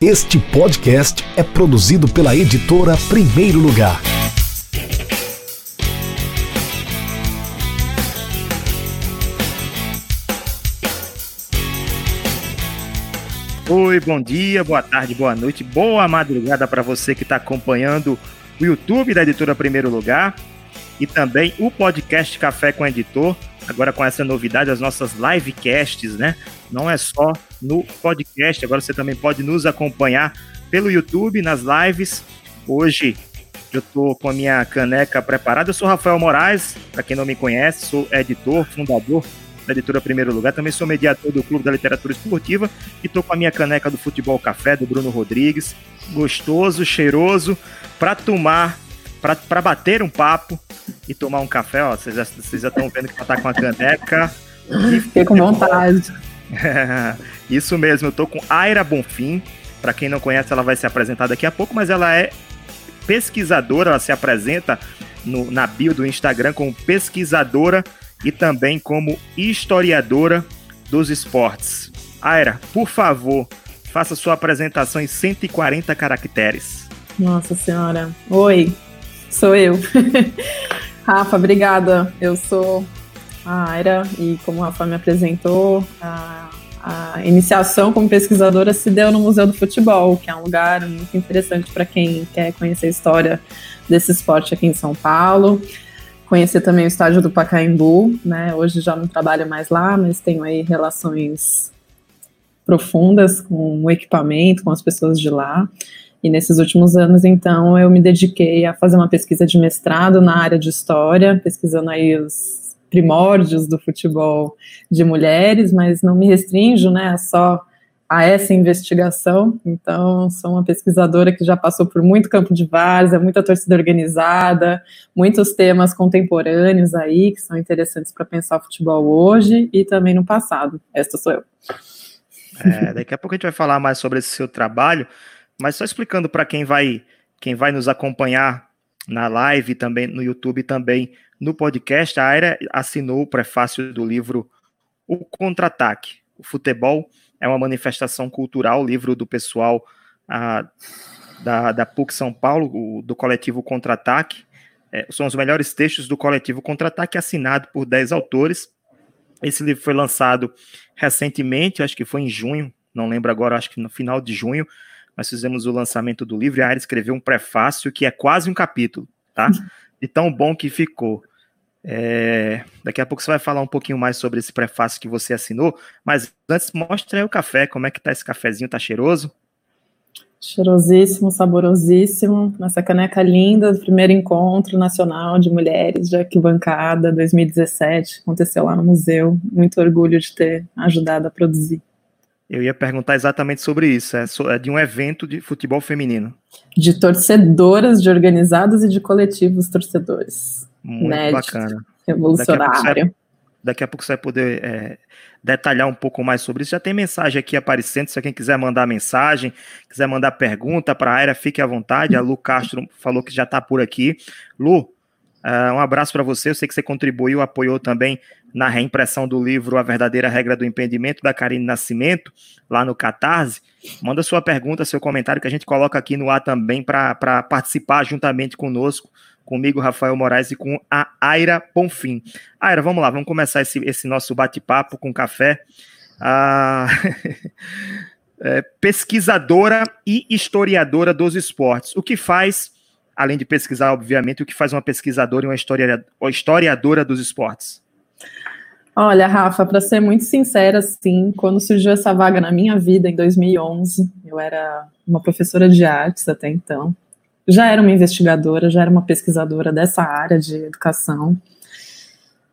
Este podcast é produzido pela editora Primeiro Lugar. Oi, bom dia, boa tarde, boa noite, boa madrugada para você que está acompanhando o YouTube da editora Primeiro Lugar e também o podcast Café com Editor. Agora com essa novidade, as nossas livecasts, né? Não é só no podcast, agora você também pode nos acompanhar pelo YouTube, nas lives. Hoje eu tô com a minha caneca preparada. Eu sou Rafael Moraes, para quem não me conhece, sou editor, fundador da editora Primeiro Lugar. Também sou mediador do Clube da Literatura Esportiva e tô com a minha caneca do Futebol Café do Bruno Rodrigues. Gostoso, cheiroso, para tomar, para bater um papo e tomar um café. Ó, vocês já estão vendo que ela tá com a caneca. Fiquei com vontade. Isso mesmo, eu tô com Aira Bonfim. Para quem não conhece, ela vai se apresentar daqui a pouco, mas ela é pesquisadora, ela se apresenta no, na bio do Instagram como pesquisadora e também como historiadora dos esportes. Aira, por favor, faça sua apresentação em 140 caracteres. Nossa Senhora. Oi, sou eu. Rafa, obrigada. Eu sou a Aira e como o Rafa me apresentou, a, a iniciação como pesquisadora se deu no Museu do Futebol, que é um lugar muito interessante para quem quer conhecer a história desse esporte aqui em São Paulo. Conhecer também o estádio do Pacaembu, né? Hoje já não trabalho mais lá, mas tenho aí relações profundas com o equipamento, com as pessoas de lá. E nesses últimos anos, então, eu me dediquei a fazer uma pesquisa de mestrado na área de história, pesquisando aí os primórdios do futebol de mulheres, mas não me restringo né, só a essa investigação. Então, sou uma pesquisadora que já passou por muito campo de várzea, muita torcida organizada, muitos temas contemporâneos aí que são interessantes para pensar o futebol hoje e também no passado. Esta sou eu. É, daqui a pouco a gente vai falar mais sobre esse seu trabalho, mas só explicando para quem vai quem vai nos acompanhar na live também no YouTube também no podcast, a Aira assinou o prefácio do livro O Contra-Ataque. O futebol é uma manifestação cultural, livro do pessoal a, da, da PUC São Paulo, o, do coletivo Contra-Ataque. É, são os melhores textos do coletivo Contra-Ataque, assinado por 10 autores. Esse livro foi lançado recentemente, acho que foi em junho, não lembro agora, acho que no final de junho, nós fizemos o lançamento do livro e a Aira escreveu um prefácio que é quase um capítulo, tá? De tão bom que ficou. É, daqui a pouco você vai falar um pouquinho mais sobre esse prefácio que você assinou, mas antes mostra aí o café, como é que tá esse cafezinho, tá cheiroso? Cheirosíssimo, saborosíssimo, nessa caneca linda do primeiro encontro nacional de mulheres de arquibancada 2017, aconteceu lá no museu, muito orgulho de ter ajudado a produzir. Eu ia perguntar exatamente sobre isso, é, é de um evento de futebol feminino. De torcedoras, de organizados e de coletivos torcedores. Muito Inédito, bacana. Revolucionário. Daqui a pouco você vai poder é, detalhar um pouco mais sobre isso. Já tem mensagem aqui aparecendo. Se alguém quiser mandar mensagem, quiser mandar pergunta para a área, fique à vontade. A Lu Castro falou que já está por aqui. Lu, uh, um abraço para você. Eu sei que você contribuiu, apoiou também na reimpressão do livro A Verdadeira Regra do Impedimento, da Karine Nascimento, lá no Catarse. Manda sua pergunta, seu comentário, que a gente coloca aqui no ar também para participar juntamente conosco comigo, Rafael Moraes, e com a Aira Bonfim. Aira, vamos lá, vamos começar esse, esse nosso bate-papo com café. Ah, é, pesquisadora e historiadora dos esportes. O que faz, além de pesquisar, obviamente, o que faz uma pesquisadora e uma historiadora dos esportes? Olha, Rafa, para ser muito sincera, sim, quando surgiu essa vaga na minha vida em 2011, eu era uma professora de artes até então já era uma investigadora, já era uma pesquisadora dessa área de educação.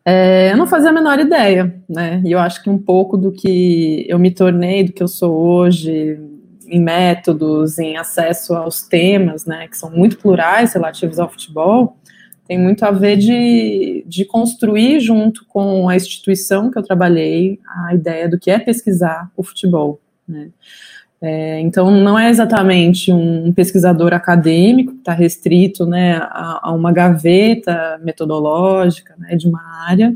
É, eu não fazia a menor ideia, né? E eu acho que um pouco do que eu me tornei, do que eu sou hoje, em métodos, em acesso aos temas, né, que são muito plurais relativos ao futebol, tem muito a ver de, de construir junto com a instituição que eu trabalhei a ideia do que é pesquisar o futebol, né? É, então, não é exatamente um pesquisador acadêmico que está restrito né, a, a, uma gaveta metodológica né, de uma área,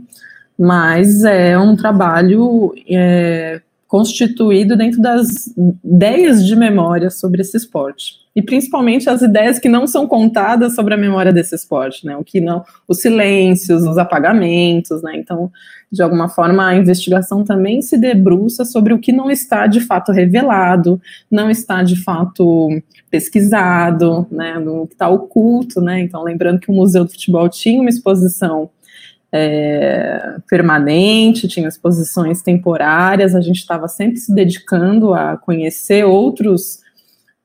mas é um trabalho é, constituído dentro das ideias de memória sobre esse esporte. E principalmente as ideias que não são contadas sobre a memória desse esporte, né? O que não, os silêncios, os apagamentos, né? Então, de alguma forma, a investigação também se debruça sobre o que não está de fato revelado, não está de fato pesquisado, né? No que está oculto, né? Então, lembrando que o Museu do Futebol tinha uma exposição é, permanente, tinha exposições temporárias, a gente estava sempre se dedicando a conhecer outros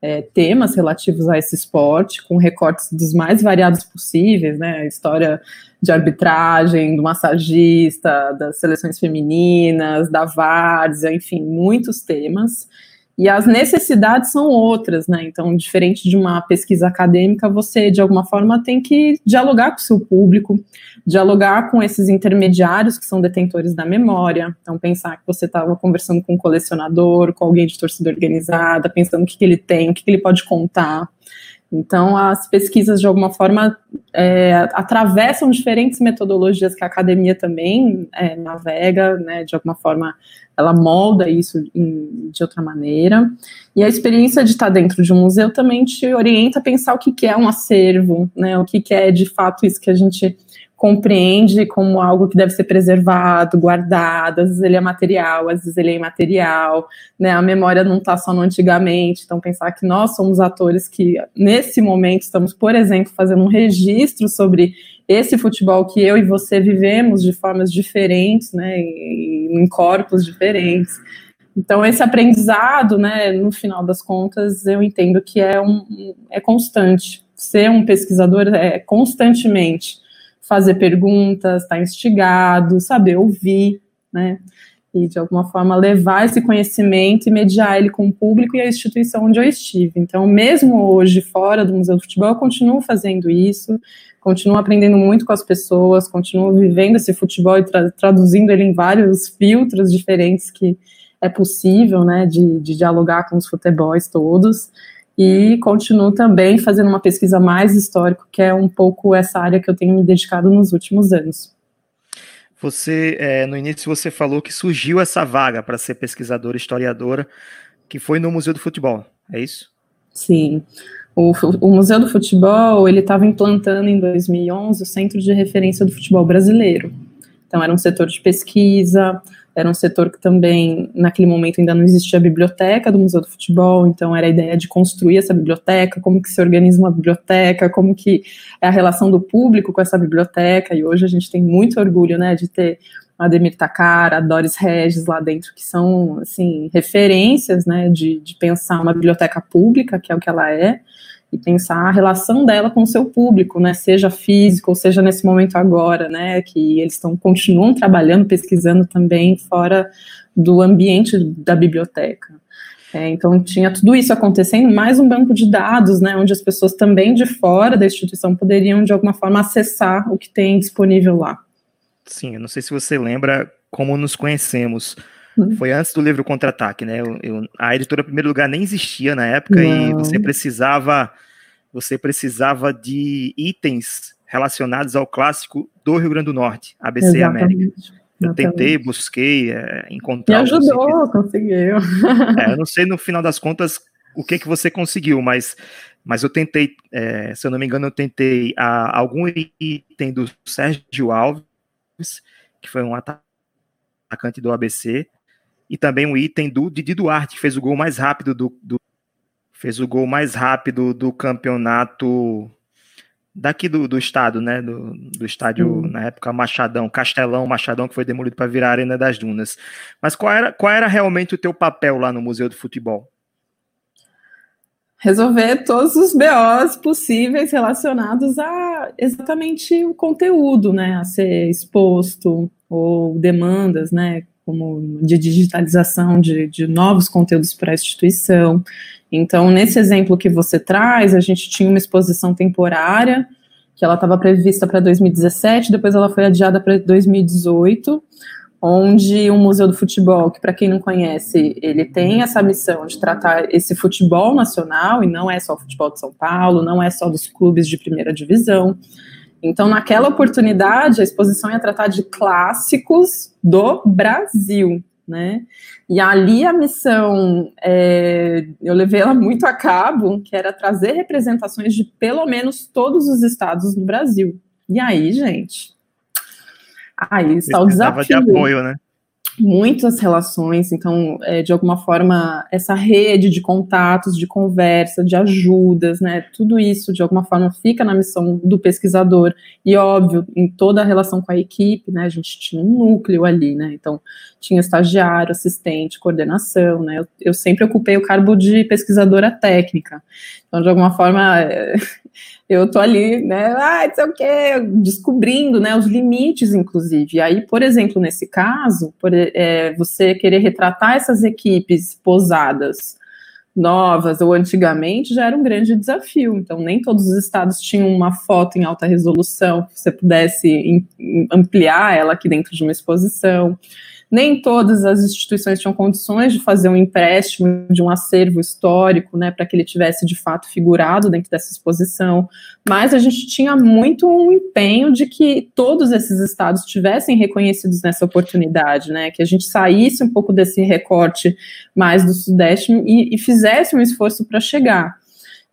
é, temas relativos a esse esporte, com recortes dos mais variados possíveis, né? A história de arbitragem, do massagista, das seleções femininas, da várzea, enfim, muitos temas. E as necessidades são outras, né? Então, diferente de uma pesquisa acadêmica, você, de alguma forma, tem que dialogar com o seu público, dialogar com esses intermediários que são detentores da memória. Então, pensar que você estava conversando com um colecionador, com alguém de torcida organizada, pensando o que, que ele tem, o que, que ele pode contar. Então, as pesquisas, de alguma forma, é, atravessam diferentes metodologias que a academia também é, navega, né, de alguma forma, ela molda isso em, de outra maneira. E a experiência de estar dentro de um museu também te orienta a pensar o que, que é um acervo, né, o que, que é, de fato, isso que a gente compreende como algo que deve ser preservado, guardado, às vezes ele é material, às vezes ele é imaterial, né? A memória não está só no antigamente, então pensar que nós somos atores que nesse momento estamos, por exemplo, fazendo um registro sobre esse futebol que eu e você vivemos de formas diferentes, né? Em corpos diferentes. Então esse aprendizado, né? No final das contas, eu entendo que é um é constante. Ser um pesquisador é constantemente fazer perguntas, estar tá instigado, saber ouvir, né? E de alguma forma levar esse conhecimento e mediar ele com o público e a instituição onde eu estive. Então, mesmo hoje, fora do Museu do Futebol, eu continuo fazendo isso, continuo aprendendo muito com as pessoas, continuo vivendo esse futebol e tra traduzindo ele em vários filtros diferentes que é possível, né, de, de dialogar com os futebols todos e continuo também fazendo uma pesquisa mais histórica, que é um pouco essa área que eu tenho me dedicado nos últimos anos. Você, é, no início, você falou que surgiu essa vaga para ser pesquisadora, historiadora, que foi no Museu do Futebol, é isso? Sim. O, o Museu do Futebol, ele estava implantando em 2011 o Centro de Referência do Futebol Brasileiro. Então, era um setor de pesquisa, era um setor que também, naquele momento, ainda não existia a biblioteca do Museu do Futebol, então era a ideia de construir essa biblioteca, como que se organiza uma biblioteca, como que é a relação do público com essa biblioteca, e hoje a gente tem muito orgulho, né, de ter a Ademir Takara, a Doris Regis lá dentro, que são, assim, referências, né, de, de pensar uma biblioteca pública, que é o que ela é, e pensar a relação dela com o seu público, né, seja físico ou seja nesse momento agora, né, que eles estão continuam trabalhando, pesquisando também fora do ambiente da biblioteca. É, então tinha tudo isso acontecendo, mais um banco de dados, né, onde as pessoas também de fora da instituição poderiam de alguma forma acessar o que tem disponível lá. Sim, eu não sei se você lembra como nos conhecemos. Uhum. Foi antes do livro Contra-Ataque, né? Eu, eu, a editora, em primeiro lugar, nem existia na época não. e você precisava você precisava de itens relacionados ao clássico do Rio Grande do Norte, ABC Exatamente. América. Eu tentei, busquei, é, encontrar. Me ajudou, conseguiu. É, eu não sei no final das contas o que que você conseguiu, mas, mas eu tentei, é, se eu não me engano, eu tentei a, algum item do Sérgio Alves, que foi um atacante do ABC, e também um item do Didi Duarte, que fez o gol mais rápido do, do fez o gol mais rápido do campeonato daqui do, do estado, né? Do, do estádio, uhum. na época, Machadão, Castelão, Machadão, que foi demolido para virar a Arena das Dunas. Mas qual era, qual era realmente o teu papel lá no Museu do Futebol? Resolver todos os BOs possíveis relacionados a exatamente o conteúdo, né? A ser exposto, ou demandas, né? Como de digitalização de, de novos conteúdos para a instituição. Então, nesse exemplo que você traz, a gente tinha uma exposição temporária, que ela estava prevista para 2017, depois ela foi adiada para 2018, onde o Museu do Futebol, que para quem não conhece, ele tem essa missão de tratar esse futebol nacional, e não é só o futebol de São Paulo, não é só dos clubes de primeira divisão. Então, naquela oportunidade, a exposição ia tratar de clássicos do Brasil. né? E ali a missão, é, eu levei ela muito a cabo, que era trazer representações de pelo menos todos os estados do Brasil. E aí, gente, aí está o desafio. de apoio, né? Muitas relações, então, é, de alguma forma, essa rede de contatos, de conversa, de ajudas, né, tudo isso, de alguma forma, fica na missão do pesquisador, e óbvio, em toda a relação com a equipe, né, a gente tinha um núcleo ali, né, então, tinha estagiário, assistente, coordenação, né, eu, eu sempre ocupei o cargo de pesquisadora técnica, então, de alguma forma, é, eu tô ali, né, ah, sei o quê, descobrindo, né, os limites, inclusive. E aí, por exemplo, nesse caso, por, é, você querer retratar essas equipes posadas novas ou antigamente já era um grande desafio. Então, nem todos os estados tinham uma foto em alta resolução que você pudesse ampliar ela aqui dentro de uma exposição nem todas as instituições tinham condições de fazer um empréstimo de um acervo histórico, né, para que ele tivesse de fato figurado dentro dessa exposição, mas a gente tinha muito um empenho de que todos esses estados tivessem reconhecidos nessa oportunidade, né, que a gente saísse um pouco desse recorte mais do Sudeste e, e fizesse um esforço para chegar.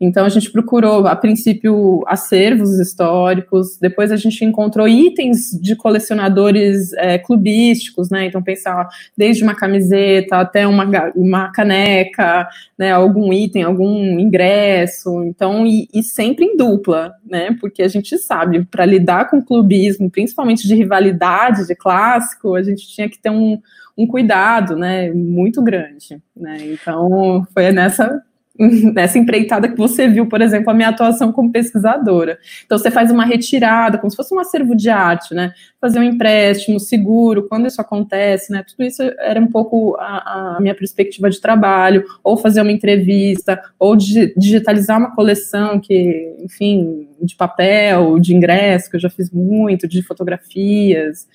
Então a gente procurou, a princípio, acervos históricos, depois a gente encontrou itens de colecionadores é, clubísticos, né? Então pensar desde uma camiseta até uma, uma caneca, né? Algum item, algum ingresso, então e, e sempre em dupla, né? Porque a gente sabe para lidar com clubismo, principalmente de rivalidade, de clássico, a gente tinha que ter um, um cuidado, né? Muito grande, né? Então foi nessa nessa empreitada que você viu, por exemplo, a minha atuação como pesquisadora. Então, você faz uma retirada, como se fosse um acervo de arte, né? Fazer um empréstimo seguro, quando isso acontece, né? Tudo isso era um pouco a, a minha perspectiva de trabalho, ou fazer uma entrevista, ou digitalizar uma coleção que, enfim, de papel, de ingresso, que eu já fiz muito, de fotografias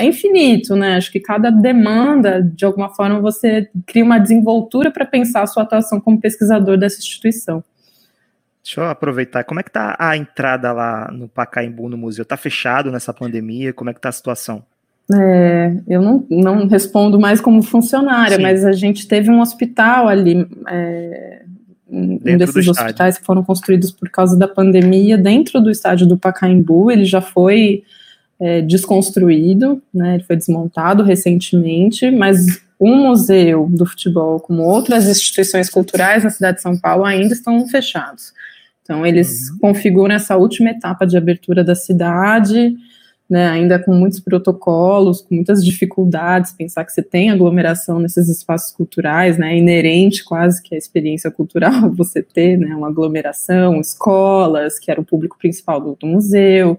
é infinito, né? Acho que cada demanda, de alguma forma, você cria uma desenvoltura para pensar a sua atuação como pesquisador dessa instituição. Deixa eu aproveitar. Como é que tá a entrada lá no Pacaembu, no museu? Tá fechado nessa pandemia? Como é que tá a situação? É, eu não, não respondo mais como funcionária, Sim. mas a gente teve um hospital ali, é, um desses hospitais que foram construídos por causa da pandemia, dentro do estádio do Pacaembu, ele já foi é, desconstruído, né, ele foi desmontado recentemente, mas o museu do futebol, como outras instituições culturais na cidade de São Paulo, ainda estão fechados. Então, eles uhum. configuram essa última etapa de abertura da cidade, né, ainda com muitos protocolos, com muitas dificuldades, pensar que você tem aglomeração nesses espaços culturais, né, inerente quase que a experiência cultural você ter, né, uma aglomeração, escolas, que era o público principal do, do museu,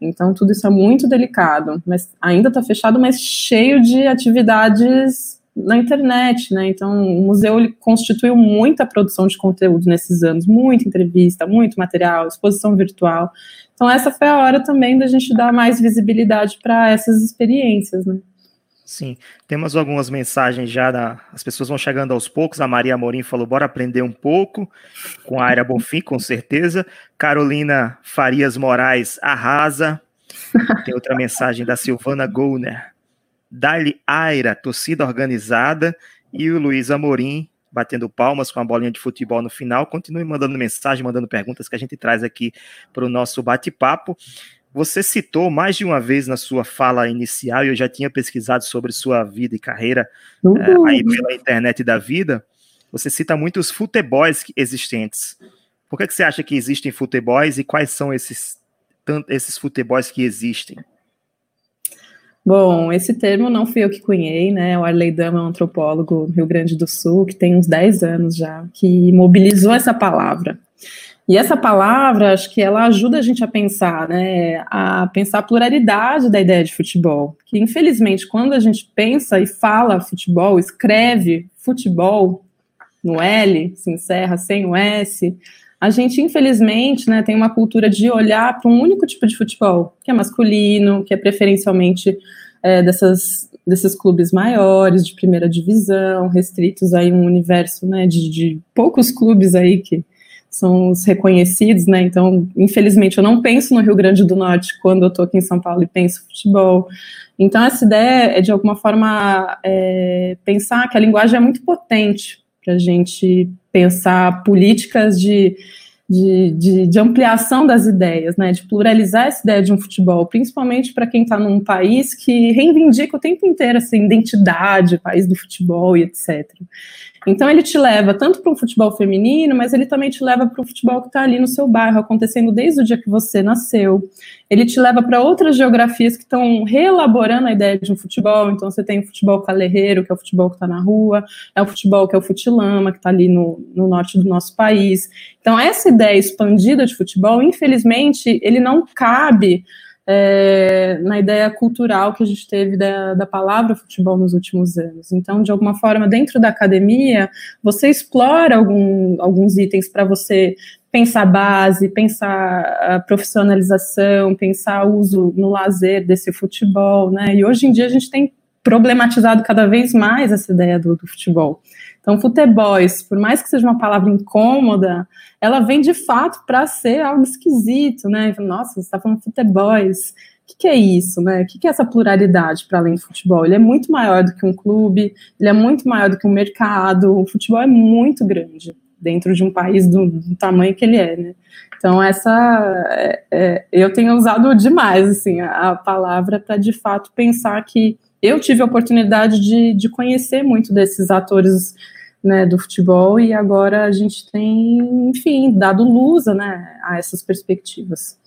então, tudo isso é muito delicado, mas ainda está fechado, mas cheio de atividades na internet, né? Então, o museu ele constituiu muita produção de conteúdo nesses anos, muita entrevista, muito material, exposição virtual. Então, essa foi a hora também da gente dar mais visibilidade para essas experiências, né? Sim, temos algumas mensagens já, da, as pessoas vão chegando aos poucos, a Maria Amorim falou, bora aprender um pouco, com a Aira Bonfim, com certeza, Carolina Farias Moraes arrasa, tem outra mensagem da Silvana Gouner, Dali Aira, torcida organizada, e o Luiz Amorim, batendo palmas com a bolinha de futebol no final, continue mandando mensagem, mandando perguntas que a gente traz aqui para o nosso bate-papo. Você citou mais de uma vez na sua fala inicial, e eu já tinha pesquisado sobre sua vida e carreira uhum. é, aí pela internet da vida. Você cita muitos futebols existentes. Por que, que você acha que existem futebols e quais são esses, esses futebols que existem? Bom, esse termo não fui eu que cunhei, né? O Arley Dama é um antropólogo do Rio Grande do Sul, que tem uns 10 anos já, que mobilizou essa palavra. E essa palavra, acho que ela ajuda a gente a pensar, né, a pensar a pluralidade da ideia de futebol. Que, infelizmente, quando a gente pensa e fala futebol, escreve futebol no L, se encerra sem o S, a gente, infelizmente, né, tem uma cultura de olhar para um único tipo de futebol, que é masculino, que é preferencialmente é, dessas, desses clubes maiores, de primeira divisão, restritos a um universo né, de, de poucos clubes aí que são os reconhecidos, né? Então, infelizmente, eu não penso no Rio Grande do Norte quando eu estou aqui em São Paulo e penso futebol. Então, essa ideia é, de alguma forma, é, pensar que a linguagem é muito potente para a gente pensar políticas de de, de, de, ampliação das ideias, né, de pluralizar essa ideia de um futebol, principalmente para quem está num país que reivindica o tempo inteiro essa identidade, país do futebol e etc. Então ele te leva tanto para um futebol feminino, mas ele também te leva para o futebol que está ali no seu bairro, acontecendo desde o dia que você nasceu. Ele te leva para outras geografias que estão reelaborando a ideia de um futebol. Então você tem o futebol calerreiro, que é o futebol que está na rua, é o futebol que é o futilama, que está ali no, no norte do nosso país. Então essa ideia expandida de futebol, infelizmente, ele não cabe é, na ideia cultural que a gente teve da, da palavra futebol nos últimos anos. Então, de alguma forma, dentro da academia, você explora algum, alguns itens para você pensar base, pensar a profissionalização, pensar o uso no lazer desse futebol, né? E hoje em dia a gente tem problematizado cada vez mais essa ideia do, do futebol. Então, futebols, por mais que seja uma palavra incômoda, ela vem de fato para ser algo esquisito, né? Nossa, você está falando futebols. O que, que, é isso, né? O que, que é essa pluralidade para além do futebol? Ele é muito maior do que um clube, ele é muito maior do que um mercado. O futebol é muito grande dentro de um país do, do tamanho que ele é, né? Então, essa é, é, eu tenho usado demais assim, a, a palavra para de fato pensar que eu tive a oportunidade de, de conhecer muito desses atores né, do futebol e agora a gente tem, enfim, dado luz né, a essas perspectivas.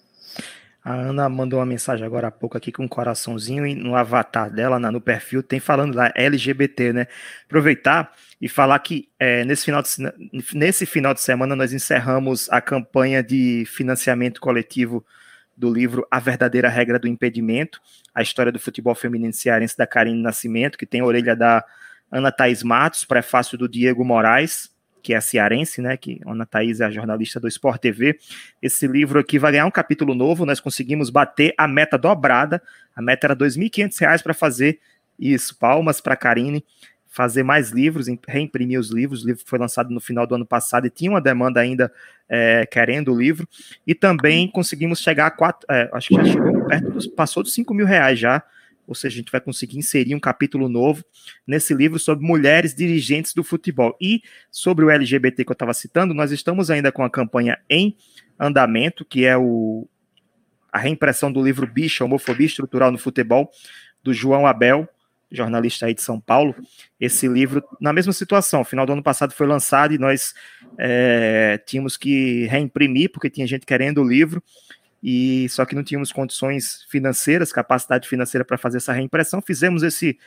A Ana mandou uma mensagem agora há pouco aqui com um coraçãozinho e no avatar dela, no perfil, tem falando da LGBT, né? Aproveitar e falar que é, nesse, final de, nesse final de semana nós encerramos a campanha de financiamento coletivo do livro A Verdadeira Regra do Impedimento, a história do futebol feminino cearense da Karine Nascimento, que tem a orelha da Ana Thaís Matos, prefácio do Diego Moraes, que é cearense, né? Que Ana Thaís é a jornalista do Sport TV. Esse livro aqui vai ganhar um capítulo novo. Nós conseguimos bater a meta dobrada. A meta era R$ 2.500 para fazer isso. Palmas para Karine fazer mais livros, reimprimir os livros. O livro foi lançado no final do ano passado e tinha uma demanda ainda é, querendo o livro. E também conseguimos chegar a quatro, é, acho que já chegou perto, dos, passou dos 5 mil reais já. Ou seja, a gente vai conseguir inserir um capítulo novo nesse livro sobre mulheres dirigentes do futebol. E sobre o LGBT que eu estava citando, nós estamos ainda com a campanha em andamento, que é o, a reimpressão do livro Bicha, Homofobia Estrutural no Futebol, do João Abel, jornalista aí de São Paulo, esse livro na mesma situação. Final do ano passado foi lançado e nós é, tínhamos que reimprimir, porque tinha gente querendo o livro, e só que não tínhamos condições financeiras, capacidade financeira para fazer essa reimpressão. Fizemos esse,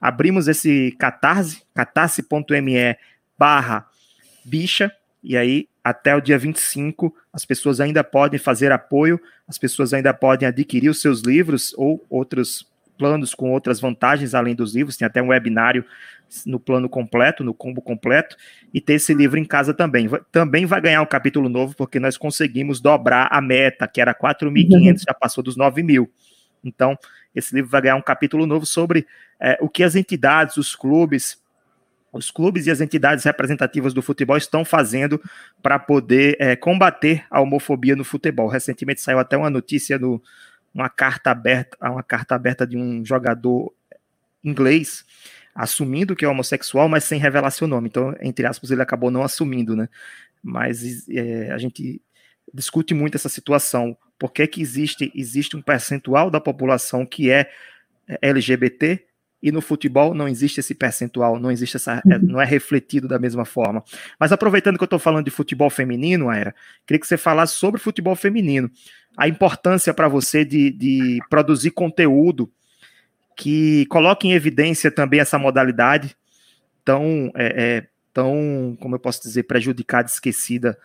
abrimos esse catarse, catarse.me barra bicha, e aí até o dia 25 as pessoas ainda podem fazer apoio, as pessoas ainda podem adquirir os seus livros ou outros planos com outras vantagens além dos livros, tem até um webinário no plano completo, no combo completo, e ter esse livro em casa também. Também vai ganhar um capítulo novo, porque nós conseguimos dobrar a meta, que era 4.500, uhum. já passou dos 9 mil. Então, esse livro vai ganhar um capítulo novo sobre é, o que as entidades, os clubes, os clubes e as entidades representativas do futebol estão fazendo para poder é, combater a homofobia no futebol. Recentemente saiu até uma notícia no, uma carta aberta, uma carta aberta de um jogador inglês assumindo que é homossexual, mas sem revelar seu nome. Então, entre aspas, ele acabou não assumindo, né? Mas é, a gente discute muito essa situação. Por que, que existe, existe um percentual da população que é, é LGBT e no futebol não existe esse percentual, não existe essa, é, não é refletido da mesma forma. Mas aproveitando que eu estou falando de futebol feminino, Era, queria que você falasse sobre futebol feminino a importância para você de, de produzir conteúdo que coloque em evidência também essa modalidade tão, é, é, tão como eu posso dizer, prejudicada, esquecida,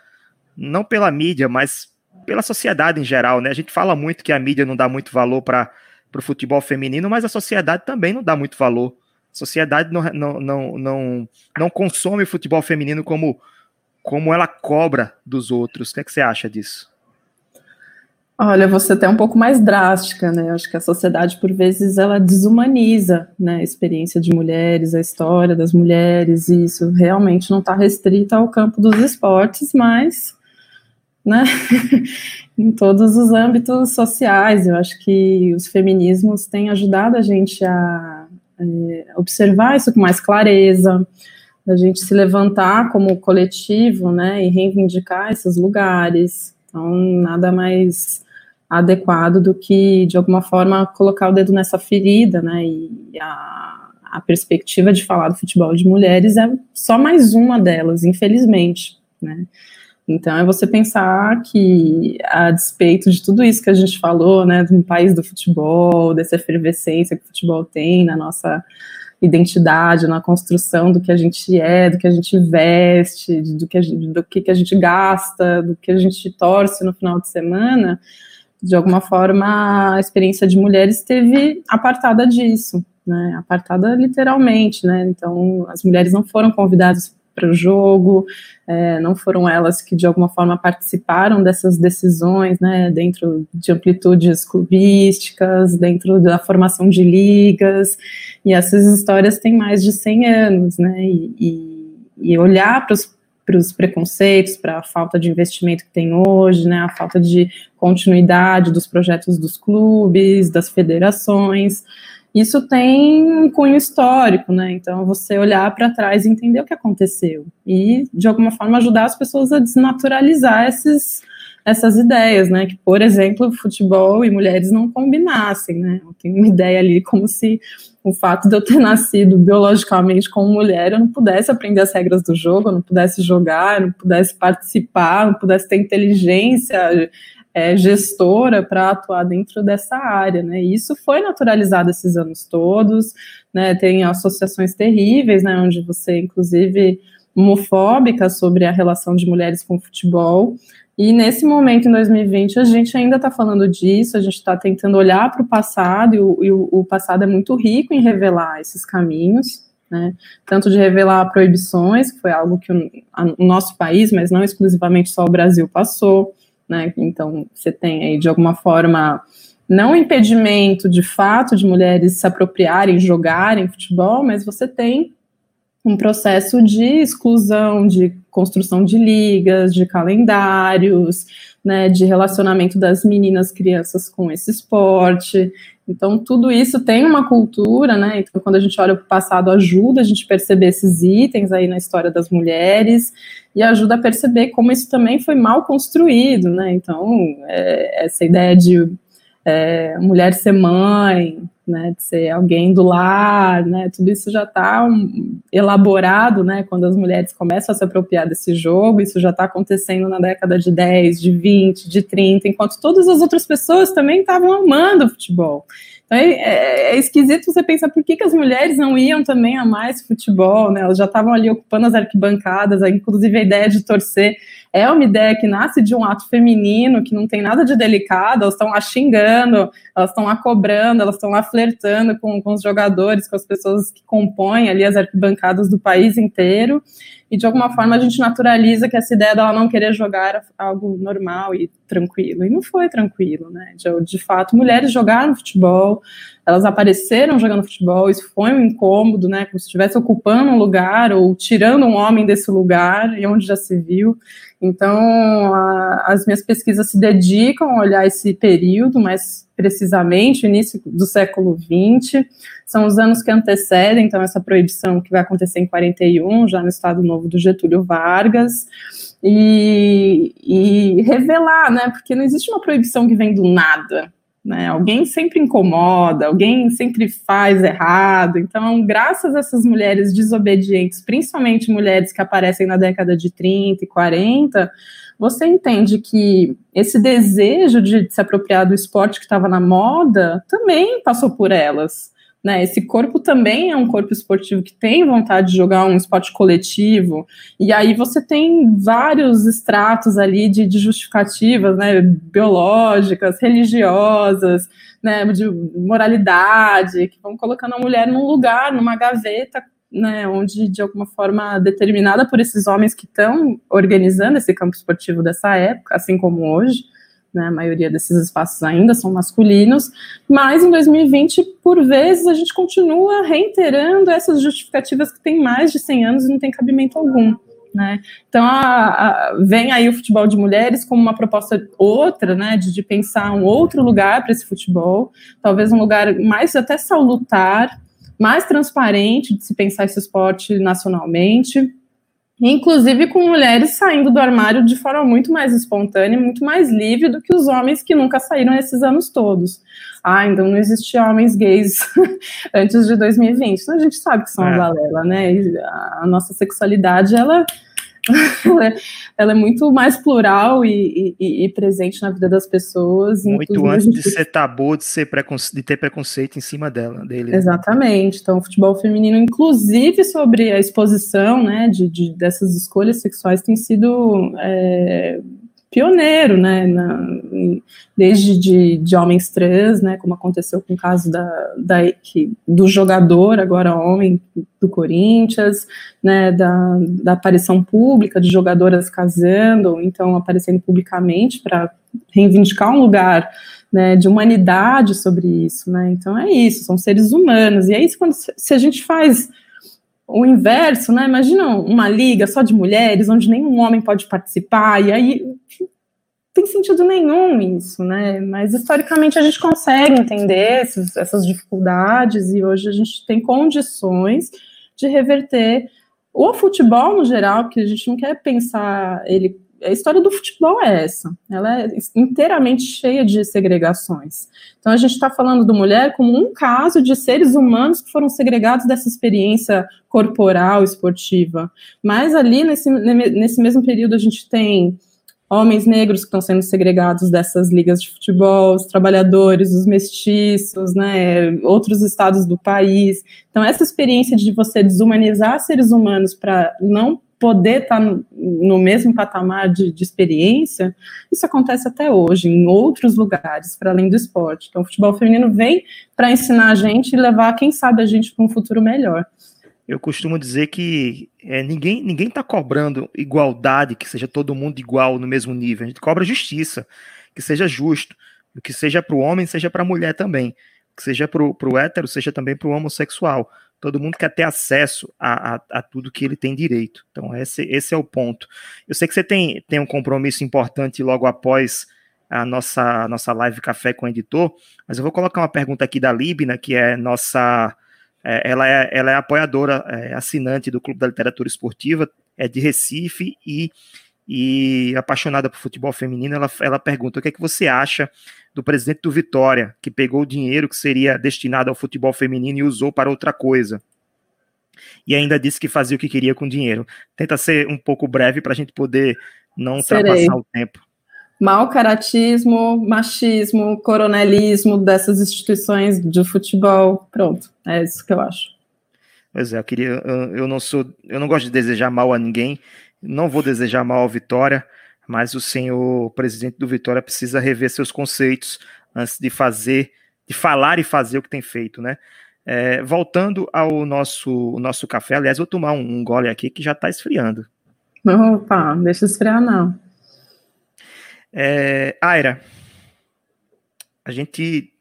não pela mídia, mas pela sociedade em geral, né? A gente fala muito que a mídia não dá muito valor para o futebol feminino, mas a sociedade também não dá muito valor. A sociedade não, não, não, não, não consome o futebol feminino como, como ela cobra dos outros. O que, é que você acha disso? Olha, você até um pouco mais drástica, né? Acho que a sociedade, por vezes, ela desumaniza né, a experiência de mulheres, a história das mulheres, e isso realmente não está restrito ao campo dos esportes, mas né? em todos os âmbitos sociais. Eu acho que os feminismos têm ajudado a gente a é, observar isso com mais clareza, a gente se levantar como coletivo, né, e reivindicar esses lugares. Então, nada mais adequado do que, de alguma forma, colocar o dedo nessa ferida, né, e a, a perspectiva de falar do futebol de mulheres é só mais uma delas, infelizmente, né. Então, é você pensar que, a despeito de tudo isso que a gente falou, né, do país do futebol, dessa efervescência que o futebol tem na nossa identidade, na construção do que a gente é, do que a gente veste, do que a gente, do que a gente gasta, do que a gente torce no final de semana, de alguma forma a experiência de mulheres esteve apartada disso, né, apartada literalmente, né, então as mulheres não foram convidadas para o jogo, é, não foram elas que de alguma forma participaram dessas decisões, né, dentro de amplitudes clubísticas, dentro da formação de ligas, e essas histórias têm mais de 100 anos, né, e, e, e olhar para os para os preconceitos, para a falta de investimento que tem hoje, né, a falta de continuidade dos projetos dos clubes, das federações, isso tem um cunho histórico, né? Então, você olhar para trás e entender o que aconteceu e, de alguma forma, ajudar as pessoas a desnaturalizar esses, essas ideias, né? Que, por exemplo, futebol e mulheres não combinassem, né? Tenho uma ideia ali como se o fato de eu ter nascido biologicamente como mulher, eu não pudesse aprender as regras do jogo, eu não pudesse jogar, eu não pudesse participar, eu não pudesse ter inteligência é, gestora para atuar dentro dessa área, né? E isso foi naturalizado esses anos todos, né? Tem associações terríveis, né? Onde você, inclusive, homofóbica sobre a relação de mulheres com o futebol. E nesse momento, em 2020, a gente ainda está falando disso, a gente está tentando olhar para o passado, e, o, e o, passado é muito rico em revelar esses caminhos, né? Tanto de revelar proibições, que foi algo que o, a, o nosso país, mas não exclusivamente só o Brasil, passou né? Então, você tem aí, de alguma forma, não impedimento de fato de mulheres se apropriarem, jogarem futebol, mas você tem um processo de exclusão, de construção de ligas, de calendários, né, de relacionamento das meninas, crianças com esse esporte. Então, tudo isso tem uma cultura, né? Então, quando a gente olha para o passado, ajuda a gente perceber esses itens aí na história das mulheres e ajuda a perceber como isso também foi mal construído, né? Então, é, essa ideia de é, mulher ser mãe, né, de ser alguém do lar, né, tudo isso já está um, elaborado, né, quando as mulheres começam a se apropriar desse jogo, isso já está acontecendo na década de 10, de 20, de 30, enquanto todas as outras pessoas também estavam amando o futebol. Então é, é, é, esquisito você pensar por que, que as mulheres não iam também a mais futebol, né? Elas já estavam ali ocupando as arquibancadas, inclusive a ideia de torcer é uma ideia que nasce de um ato feminino, que não tem nada de delicado, elas estão lá xingando, elas estão lá cobrando, elas estão lá flertando com, com os jogadores, com as pessoas que compõem ali as arquibancadas do país inteiro e de alguma forma a gente naturaliza que essa ideia dela não querer jogar algo normal e tranquilo. E não foi tranquilo, né? De, de, fato, mulheres jogaram futebol, elas apareceram jogando futebol, isso foi um incômodo, né? Como se estivesse ocupando um lugar ou tirando um homem desse lugar, e onde já se viu. Então, a, as minhas pesquisas se dedicam a olhar esse período, mais precisamente, início do século XX, são os anos que antecedem, então, essa proibição que vai acontecer em 41, já no Estado Novo do Getúlio Vargas, e, e revelar, né, porque não existe uma proibição que vem do nada, né? Alguém sempre incomoda, alguém sempre faz errado. Então, graças a essas mulheres desobedientes, principalmente mulheres que aparecem na década de 30 e 40, você entende que esse desejo de se apropriar do esporte que estava na moda também passou por elas. Né, esse corpo também é um corpo esportivo que tem vontade de jogar um esporte coletivo, e aí você tem vários estratos ali de, de justificativas, né, biológicas, religiosas, né, de moralidade, que vão colocando a mulher num lugar, numa gaveta, né, onde de alguma forma determinada por esses homens que estão organizando esse campo esportivo dessa época, assim como hoje, né, a maioria desses espaços ainda são masculinos, mas em 2020, por vezes, a gente continua reiterando essas justificativas que têm mais de 100 anos e não tem cabimento algum. né? Então a, a, vem aí o futebol de mulheres como uma proposta outra, né? De, de pensar um outro lugar para esse futebol, talvez um lugar mais até salutar, mais transparente de se pensar esse esporte nacionalmente inclusive com mulheres saindo do armário de forma muito mais espontânea, muito mais livre do que os homens que nunca saíram esses anos todos. Ah, então não existia homens gays antes de 2020. Então a gente sabe que são é. a balela, né? A nossa sexualidade, ela ela, é, ela, é, muito mais plural e, e, e, presente na vida das pessoas. Muito antes de ser tabu, de, ser preconce... de ter preconceito em cima dela, dele. Exatamente. Então, o futebol feminino, inclusive sobre a exposição né, de, de dessas escolhas sexuais, tem sido é, pioneiro, né, na, desde de, de, homens trans, né, como aconteceu com o caso da, da que, do jogador, agora homem, do Corinthians, né, da, da aparição pública de jogadoras casando, então aparecendo publicamente para reivindicar um lugar né, de humanidade sobre isso, né, então é isso, são seres humanos, e é isso quando se a gente faz o inverso, né? Imagina uma liga só de mulheres, onde nenhum homem pode participar, e aí tem sentido nenhum isso, né? Mas historicamente a gente consegue entender esses, essas dificuldades e hoje a gente tem condições de reverter o futebol no geral, que a gente não quer pensar ele a história do futebol é essa, ela é inteiramente cheia de segregações. Então a gente está falando do mulher como um caso de seres humanos que foram segregados dessa experiência corporal esportiva. Mas ali nesse, nesse mesmo período a gente tem homens negros que estão sendo segregados dessas ligas de futebol, os trabalhadores, os mestiços, né, outros estados do país. Então essa experiência de você desumanizar seres humanos para não poder estar tá no, mesmo patamar de, de, experiência, isso acontece até hoje, em outros lugares, para além do esporte. Então, o futebol feminino vem para ensinar a gente e levar, quem sabe, a gente para um futuro melhor. Eu costumo dizer que é, ninguém ninguém está cobrando igualdade, que seja todo mundo igual no mesmo nível. A gente cobra justiça, que seja justo, que seja para o homem, seja para a mulher também, que seja para o hétero, seja também para o homossexual todo mundo quer ter acesso a, a, a, tudo que ele tem direito. Então, esse, esse é o ponto. Eu sei que você tem, tem um compromisso importante logo após a nossa, nossa live Café com o Editor, mas eu vou colocar uma pergunta aqui da Libna, que é nossa. É, ela, é, ela é apoiadora, é, assinante do Clube da Literatura Esportiva, é de Recife e, e apaixonada por futebol feminino. Ela, ela pergunta: o que é que você acha do presidente do Vitória, que pegou o dinheiro que seria destinado ao futebol feminino e usou para outra coisa. E ainda disse que fazia o que queria com o dinheiro. Tenta ser um pouco breve para a gente poder não ultrapassar o tempo. Mal caratismo, machismo, coronelismo dessas instituições de futebol. Pronto, é isso que eu acho. Pois é, eu queria. Eu não sou. Eu não gosto de desejar mal a ninguém. Não vou desejar mal ao Vitória mas o senhor presidente do Vitória precisa rever seus conceitos antes de fazer, de falar e fazer o que tem feito, né? É, voltando ao nosso, nosso café, aliás, vou tomar um, um gole aqui que já está esfriando. Opa, deixa esfriar não. É, Aira, a gente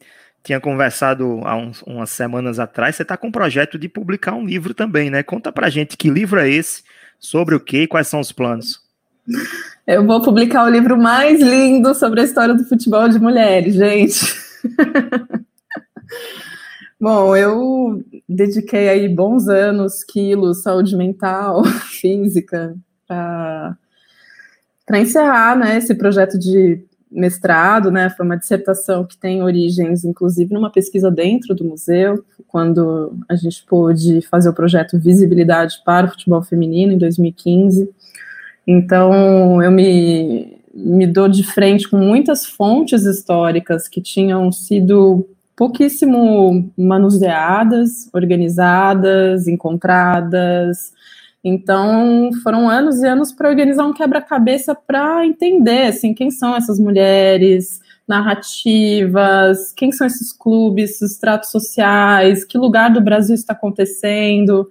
tinha conversado há uns, umas semanas atrás, você está com um projeto de publicar um livro também, né? Conta pra gente que livro é esse, sobre o que e quais são os planos. Eu vou publicar o livro mais lindo sobre a história do futebol de mulheres, gente. Bom, eu dediquei aí bons anos, quilos, saúde mental, física, para encerrar né, esse projeto de mestrado, né, foi uma dissertação que tem origens, inclusive, numa pesquisa dentro do museu, quando a gente pôde fazer o projeto Visibilidade para o Futebol Feminino, em 2015, então, eu me, me dou de frente com muitas fontes históricas que tinham sido pouquíssimo manuseadas, organizadas, encontradas. Então, foram anos e anos para organizar um quebra-cabeça para entender assim, quem são essas mulheres, narrativas, quem são esses clubes, esses tratos sociais, que lugar do Brasil está acontecendo.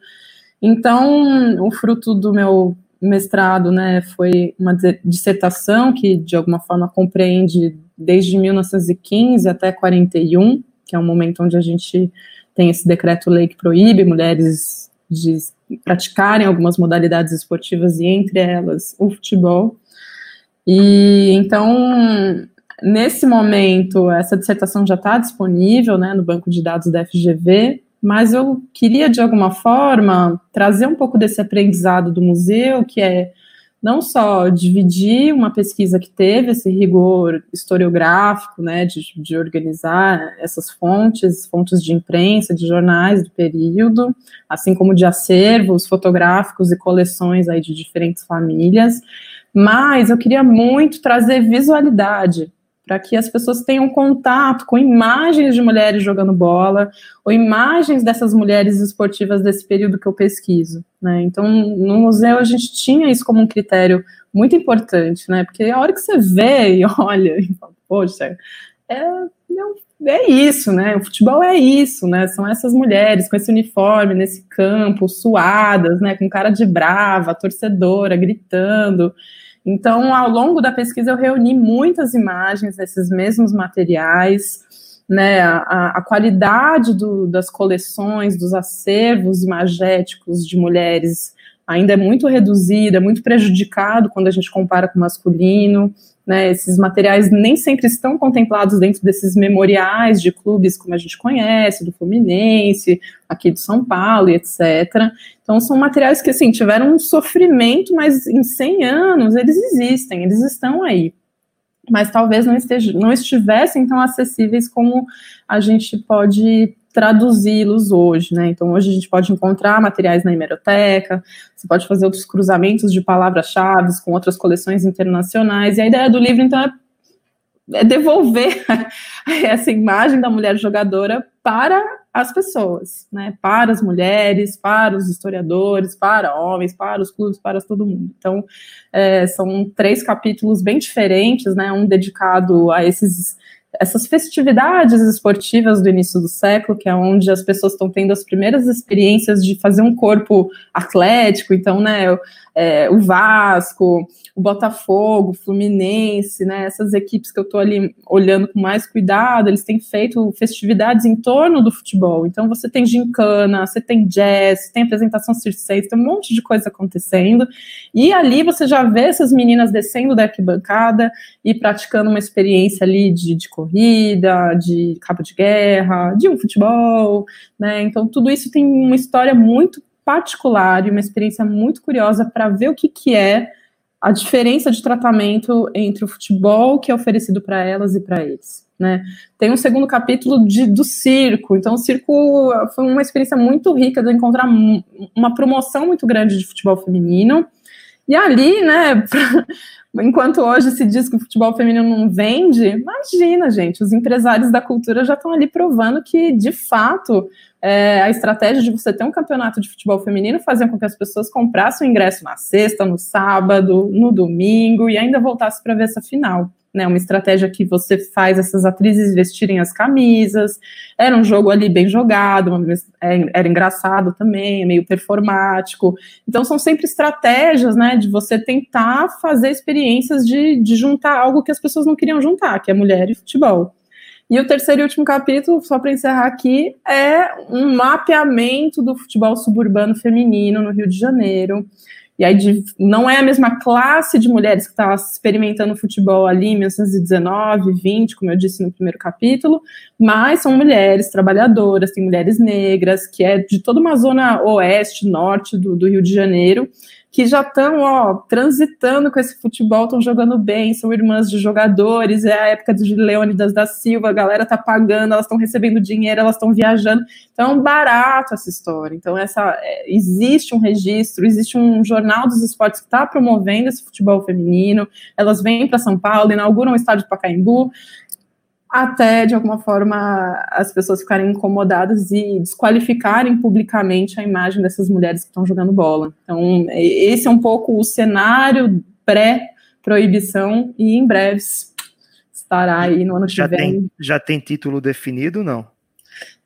Então, o fruto do meu mestrado, né, foi uma dissertação que de alguma forma compreende desde 1915 até 41, que é um momento onde a gente tem esse decreto-lei que proíbe mulheres de praticarem algumas modalidades esportivas e entre elas o futebol. E então, nesse momento, essa dissertação já está disponível né, no banco de dados da FGV, mas eu queria, de alguma forma, trazer um pouco desse aprendizado do museu, que é não só dividir uma pesquisa que teve esse rigor historiográfico, né, de, de, organizar essas fontes, fontes de imprensa, de jornais do período, assim como de acervos fotográficos e coleções aí de diferentes famílias, mas eu queria muito trazer visualidade para que as pessoas tenham contato com imagens de mulheres jogando bola, ou imagens dessas mulheres esportivas desse período que eu pesquiso. Né? Então, no museu a gente tinha isso como um critério muito importante, né? Porque a hora que você vê e olha, e fala, poxa, é, é isso, né? O futebol é isso, né? São essas mulheres com esse uniforme nesse campo, suadas, né? Com cara de brava, torcedora, gritando. Então, ao longo da pesquisa, eu reuni muitas imagens desses mesmos materiais, né, a, a qualidade do, das coleções, dos acervos imagéticos de mulheres ainda é muito reduzida, muito prejudicado quando a gente compara com o masculino. Né, esses materiais nem sempre estão contemplados dentro desses memoriais de clubes como a gente conhece, do Fluminense, aqui de São Paulo etc. Então, são materiais que, assim, tiveram um sofrimento, mas em 100 anos eles existem, eles estão aí. Mas talvez não, esteja, não estivessem tão acessíveis como a gente pode traduzi-los hoje, né? Então, hoje a gente pode encontrar materiais na hemeroteca, você pode fazer outros cruzamentos de palavras-chave com outras coleções internacionais, e a ideia do livro, então, é, é devolver essa imagem da mulher jogadora para as pessoas, né? Para as mulheres, para os historiadores, para homens, para os clubes, para todo mundo. Então, é, são três capítulos bem diferentes, né? Um dedicado a esses essas festividades esportivas do início do século, que é onde as pessoas estão tendo as primeiras experiências de fazer um corpo atlético, então, né, é, o Vasco, o Botafogo, o Fluminense, né, essas equipes que eu estou ali olhando com mais cuidado, eles têm feito festividades em torno do futebol, então você tem gincana, você tem jazz, tem apresentação circense, tem um monte de coisa acontecendo, e ali você já vê essas meninas descendo da arquibancada e praticando uma experiência ali de, de corrida, de cabo de guerra, de um futebol, né? Então tudo isso tem uma história muito particular e uma experiência muito curiosa para ver o que, que é a diferença de tratamento entre o futebol que é oferecido para elas e para eles. Né? Tem um segundo capítulo de, do circo, então o circo foi uma experiência muito rica de encontrar uma promoção muito grande de futebol feminino, e ali, né, Enquanto hoje se diz que o futebol feminino não vende, imagina, gente, os empresários da cultura já estão ali provando que, de fato, é, a estratégia de você ter um campeonato de futebol feminino fazia com que as pessoas comprassem o ingresso na sexta, no sábado, no domingo e ainda voltassem para ver essa final né, uma estratégia que você faz essas atrizes vestirem as camisas, era um jogo ali bem jogado, é, era engraçado também, meio performático, então são sempre estratégias, né, de você tentar fazer experiências de, de juntar algo que as pessoas não queriam juntar, que é mulher e futebol. E o terceiro e último capítulo, só para encerrar aqui, é um mapeamento do futebol suburbano feminino no Rio de Janeiro, e aí de, não é a mesma classe de mulheres que está experimentando futebol ali em 1919, 20, como eu disse no primeiro capítulo, mas são mulheres trabalhadoras, tem mulheres negras, que é de toda uma zona oeste, norte do, do Rio de Janeiro, que já estão, ó, transitando com esse futebol, estão jogando bem, são irmãs de jogadores, é a época de Leônidas da Silva, a galera tá pagando, elas estão recebendo dinheiro, elas estão viajando, então é um barato essa história. Então essa é, existe um registro, existe um jornal dos esportes que está promovendo esse futebol feminino, elas vêm para São Paulo, inauguram o estádio Pacaembu, até de alguma forma as pessoas ficarem incomodadas e desqualificarem publicamente a imagem dessas mulheres que estão jogando bola. Então, esse é um pouco o cenário pré-proibição e em breves estará aí no ano que já vem. Tem, já tem título definido, não?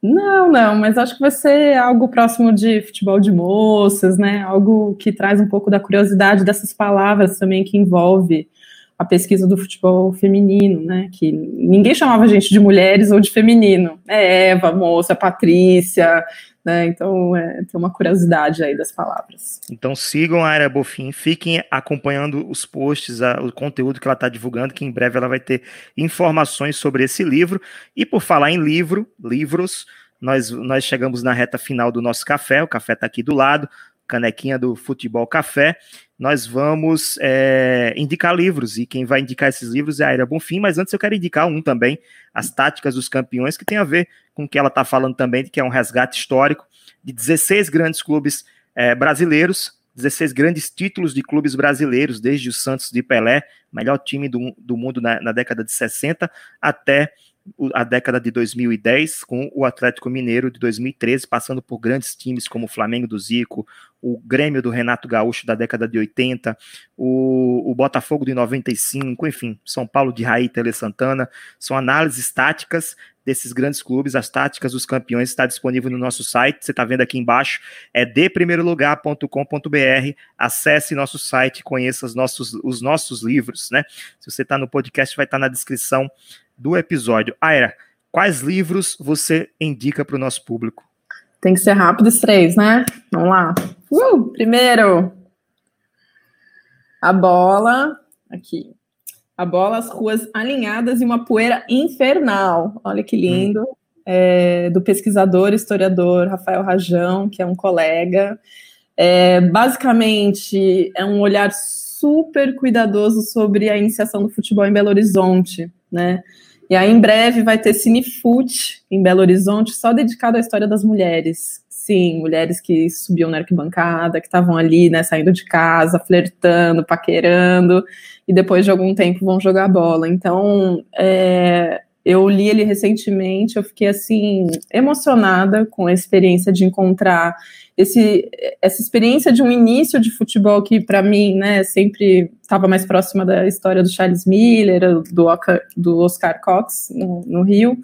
Não, não, mas acho que vai ser algo próximo de futebol de moças, né? Algo que traz um pouco da curiosidade dessas palavras também que envolve a pesquisa do futebol feminino, né? Que ninguém chamava a gente de mulheres ou de feminino. É Eva, moça, Patrícia, né? Então é, tem uma curiosidade aí das palavras. Então sigam a Era Bofim, fiquem acompanhando os posts, a, o conteúdo que ela está divulgando, que em breve ela vai ter informações sobre esse livro. E por falar em livro, livros, nós, nós chegamos na reta final do nosso café, o café está aqui do lado, canequinha do Futebol Café. Nós vamos é, indicar livros, e quem vai indicar esses livros é a Aira Bonfim, mas antes eu quero indicar um também, As Táticas dos Campeões, que tem a ver com o que ela está falando também, que é um resgate histórico de 16 grandes clubes é, brasileiros, 16 grandes títulos de clubes brasileiros, desde o Santos de Pelé, melhor time do, do mundo na, na década de 60, até a década de 2010 com o Atlético Mineiro de 2013, passando por grandes times como o Flamengo do Zico, o Grêmio do Renato Gaúcho da década de 80, o, o Botafogo de 95, enfim, São Paulo de Raí, Tele Santana, são análises táticas desses grandes clubes, as táticas dos campeões está disponível no nosso site, você está vendo aqui embaixo, é deprimeirolugar.com.br, acesse nosso site, conheça os nossos, os nossos livros, né? Se você está no podcast, vai estar tá na descrição do episódio. Aira, quais livros você indica para o nosso público? Tem que ser rápido os três, né? Vamos lá. Uh, primeiro, a bola, aqui. A bola, as ruas alinhadas e uma poeira infernal. Olha que lindo. Hum. É, do pesquisador, historiador Rafael Rajão, que é um colega. É, basicamente, é um olhar super cuidadoso sobre a iniciação do futebol em Belo Horizonte, né? E aí, em breve, vai ter Cinefoot em Belo Horizonte, só dedicado à história das mulheres. Sim, mulheres que subiam na arquibancada, que estavam ali, né, saindo de casa, flertando, paquerando, e depois de algum tempo vão jogar bola. Então, é, eu li ele recentemente, eu fiquei assim emocionada com a experiência de encontrar esse, essa experiência de um início de futebol que para mim, né, sempre estava mais próxima da história do Charles Miller, do, do Oscar Cox no, no Rio.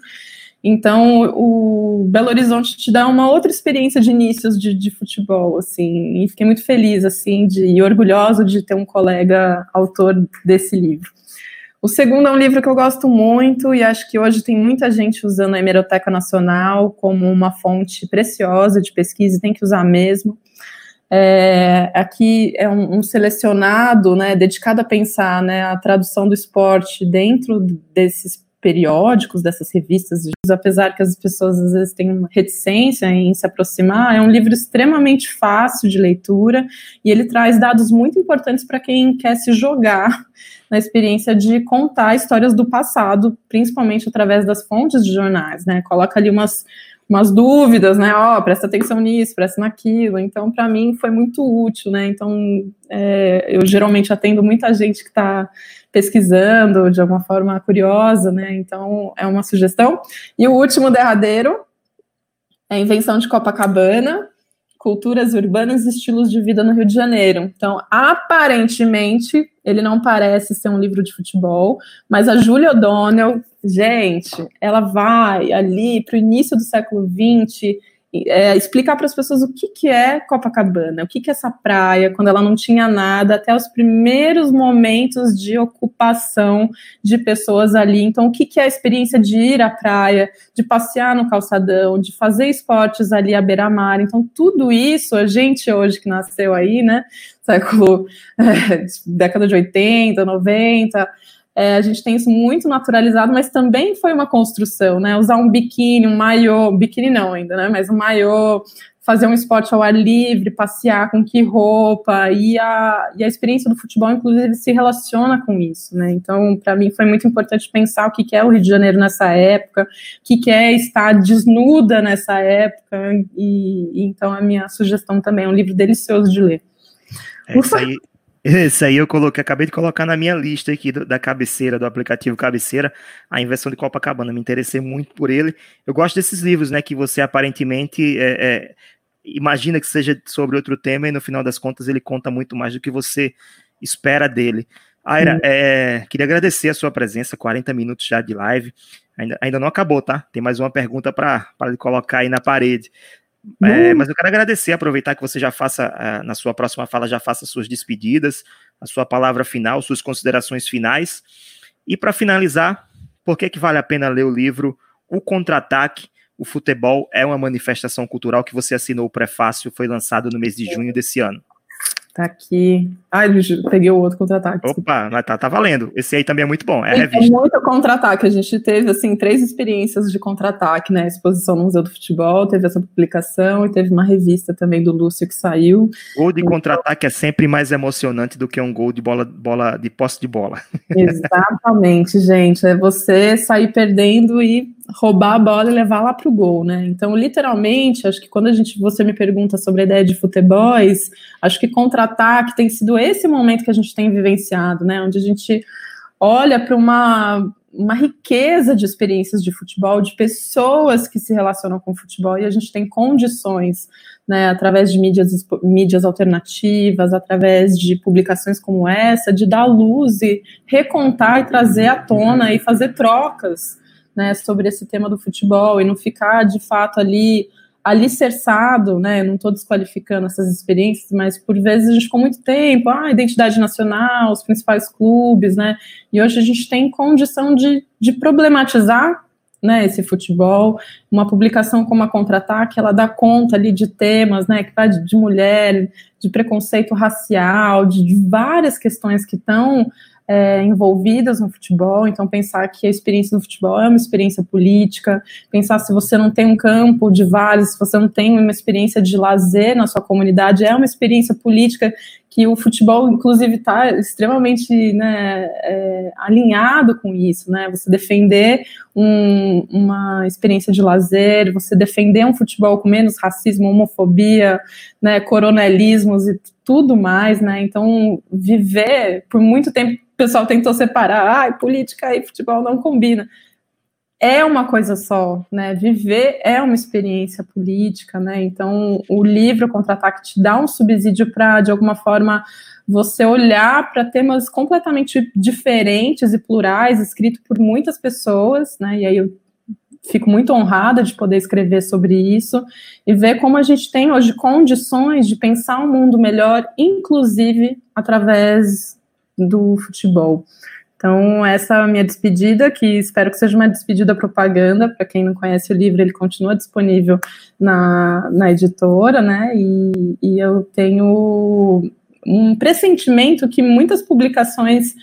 Então, o Belo Horizonte te dá uma outra experiência de inícios de, de, futebol, assim, e fiquei muito feliz, assim, de, e orgulhosa de ter um colega autor desse livro. O segundo é um livro que eu gosto muito e acho que hoje tem muita gente usando a Hemeroteca Nacional como uma fonte preciosa de pesquisa e tem que usar mesmo. É, aqui é um, um, selecionado, né, dedicado a pensar né, a tradução do esporte dentro desses periódicos, dessas revistas, apesar que as pessoas às vezes têm uma reticência em se aproximar, é um livro extremamente fácil de leitura e ele traz dados muito importantes para quem quer se jogar na experiência de contar histórias do passado, principalmente através das fontes de jornais, né? Coloca ali umas, umas dúvidas, né? Ó, oh, presta atenção nisso, presta naquilo. Então, para mim, foi muito útil, né? Então, é, eu geralmente atendo muita gente que está pesquisando de alguma forma curiosa, né? Então, é uma sugestão. E o último derradeiro é a invenção de Copacabana, culturas urbanas e estilos de vida no Rio de Janeiro. Então, aparentemente, ele não parece ser um livro de futebol, mas a Julia O'Donnell, gente, ela vai ali para o início do século XX é, explicar para as pessoas o que, que é Copacabana, o que, que é essa praia, quando ela não tinha nada, até os primeiros momentos de ocupação de pessoas ali. Então, o que, que é a experiência de ir à praia, de passear no calçadão, de fazer esportes ali à beira-mar. Então, tudo isso, a gente hoje que nasceu aí, né, século, é, década de 80, 90, é, a gente tem isso muito naturalizado, mas também foi uma construção, né? Usar um biquíni, um maiô, biquíni não ainda, né? Mas um maiô, fazer um esporte ao ar livre, passear com que roupa, e a, e a experiência do futebol, inclusive, se relaciona com isso, né? Então, para mim, foi muito importante pensar o que, que é o Rio de Janeiro nessa época, o que, que é estar desnuda nessa época, e, e então a minha sugestão também é um livro delicioso de ler. É isso aí, esse aí eu coloquei, acabei de colocar na minha lista aqui do, da cabeceira, do aplicativo cabeceira, a inversão de Copacabana. Me interessei muito por ele. Eu gosto desses livros, né? Que você aparentemente é, é, imagina que seja sobre outro tema e no final das contas ele conta muito mais do que você espera dele. Aira, é, queria agradecer a sua presença, 40 minutos já de live. Ainda, ainda não acabou, tá? Tem mais uma pergunta para colocar aí na parede. É, mas eu quero agradecer, aproveitar que você já faça, uh, na sua próxima fala, já faça suas despedidas, a sua palavra final, suas considerações finais. E para finalizar, por que, que vale a pena ler o livro O Contra-Ataque? O futebol é uma manifestação cultural que você assinou o prefácio, foi lançado no mês de junho desse ano. Tá aqui. Ai, peguei o outro contra-ataque. Opa, mas tá, tá valendo. Esse aí também é muito bom. É, é muito contra-ataque. A gente teve, assim, três experiências de contra-ataque, né? Exposição no Museu do Futebol, teve essa publicação e teve uma revista também do Lúcio que saiu. Gol de contra-ataque é sempre mais emocionante do que um gol de bola, bola de posse de bola. Exatamente, gente. É você sair perdendo e roubar a bola e levar lá para o gol, né? Então, literalmente, acho que quando a gente você me pergunta sobre a ideia de futebols, acho que contra-ataque tem sido esse momento que a gente tem vivenciado, né? Onde a gente olha para uma uma riqueza de experiências de futebol, de pessoas que se relacionam com o futebol, e a gente tem condições, né, através de mídias, mídias alternativas, através de publicações como essa, de dar luz e recontar e trazer à tona e fazer trocas né, sobre esse tema do futebol e não ficar de fato ali alicerçado, né, não estou desqualificando essas experiências, mas por vezes a gente ficou muito tempo, ah, identidade nacional, os principais clubes, né, e hoje a gente tem condição de, de problematizar, né, esse futebol, uma publicação como a Contra-Ataque, ela dá conta ali de temas, né, que vai de, de mulher, de preconceito racial, de, de várias questões que estão é, envolvidas no futebol, então pensar que a experiência do futebol é uma experiência política, pensar se você não tem um campo de vários, se você não tem uma experiência de lazer na sua comunidade, é uma experiência política que o futebol, inclusive, está extremamente né, é, alinhado com isso, né? Você defender um, uma experiência de lazer, você defender um futebol com menos racismo, homofobia, né, coronelismos e tudo mais, né? Então, viver por muito tempo pessoal tentou separar, ai, política e futebol não combina. É uma coisa só, né? Viver é uma experiência política, né? Então, o livro Contra-Ataque te dá um subsídio para, de alguma forma, você olhar para temas completamente diferentes e plurais, escrito por muitas pessoas, né? E aí eu fico muito honrada de poder escrever sobre isso e ver como a gente tem hoje condições de pensar um mundo melhor, inclusive através do futebol. Então, essa é a minha despedida, que espero que seja uma despedida propaganda. Para quem não conhece o livro, ele continua disponível na, na editora, né? E, e eu tenho um pressentimento que muitas publicações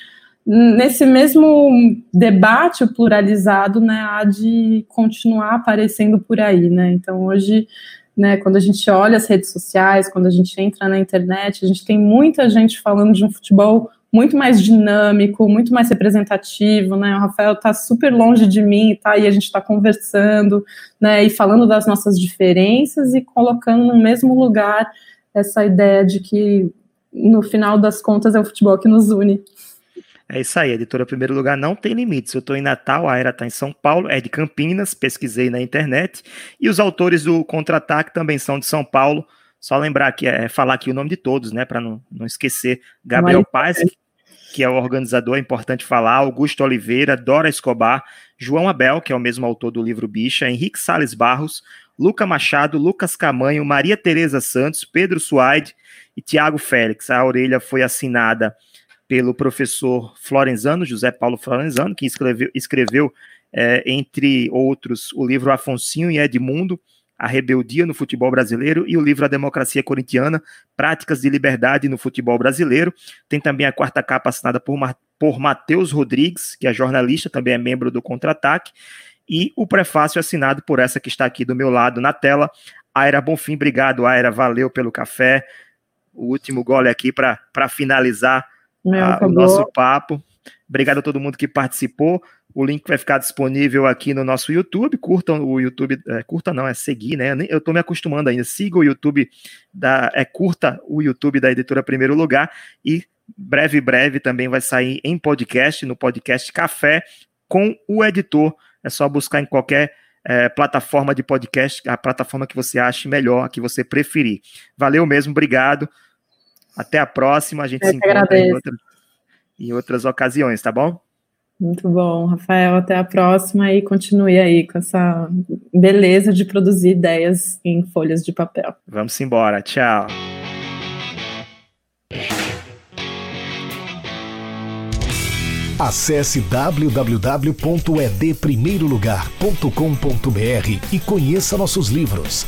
nesse mesmo debate pluralizado, né, há de continuar aparecendo por aí, né? Então, hoje né, quando a gente olha as redes sociais, quando a gente entra na internet, a gente tem muita gente falando de um futebol muito mais dinâmico, muito mais representativo, né? O Rafael está super longe de mim, tá? E a gente está conversando, né? E falando das nossas diferenças e colocando no mesmo lugar essa ideia de que no final das contas é o futebol que nos une. É isso aí, editora Primeiro Lugar não tem limites. Eu estou em Natal, a Era está em São Paulo, é de Campinas, pesquisei na internet. E os autores do Contra-Ataque também são de São Paulo. Só lembrar que é falar aqui o nome de todos, né, para não, não esquecer. Gabriel Paz, que é o organizador, é importante falar, Augusto Oliveira, Dora Escobar, João Abel, que é o mesmo autor do livro Bicha, Henrique Sales Barros, Luca Machado, Lucas Camanho, Maria Tereza Santos, Pedro Suaide e Tiago Félix. A orelha foi assinada pelo professor Florenzano, José Paulo Florenzano, que escreveu, escreveu é, entre outros, o livro Afonsinho e Edmundo, a Rebeldia no Futebol Brasileiro e o livro A Democracia Corintiana, Práticas de Liberdade no Futebol Brasileiro. Tem também a quarta capa assinada por, por Matheus Rodrigues, que é jornalista, também é membro do Contra-Ataque, e o prefácio assinado por essa que está aqui do meu lado na tela, Aira Bonfim. Obrigado, Aira, valeu pelo café. O último gole aqui para finalizar a, o nosso papo. Obrigado a todo mundo que participou. O link vai ficar disponível aqui no nosso YouTube. Curtam o YouTube, é, curta não, é seguir, né? Eu estou me acostumando ainda. Siga o YouTube da, é curta o YouTube da editora Primeiro Lugar e breve, breve também vai sair em podcast, no podcast Café com o editor. É só buscar em qualquer é, plataforma de podcast, a plataforma que você ache melhor, a que você preferir. Valeu mesmo, obrigado. Até a próxima, a gente Eu se encontra em, outra, em outras ocasiões, tá bom? Muito bom, Rafael. Até a próxima e continue aí com essa beleza de produzir ideias em folhas de papel. Vamos embora. Tchau. Acesse www.edprimeirolugar.com.br e conheça nossos livros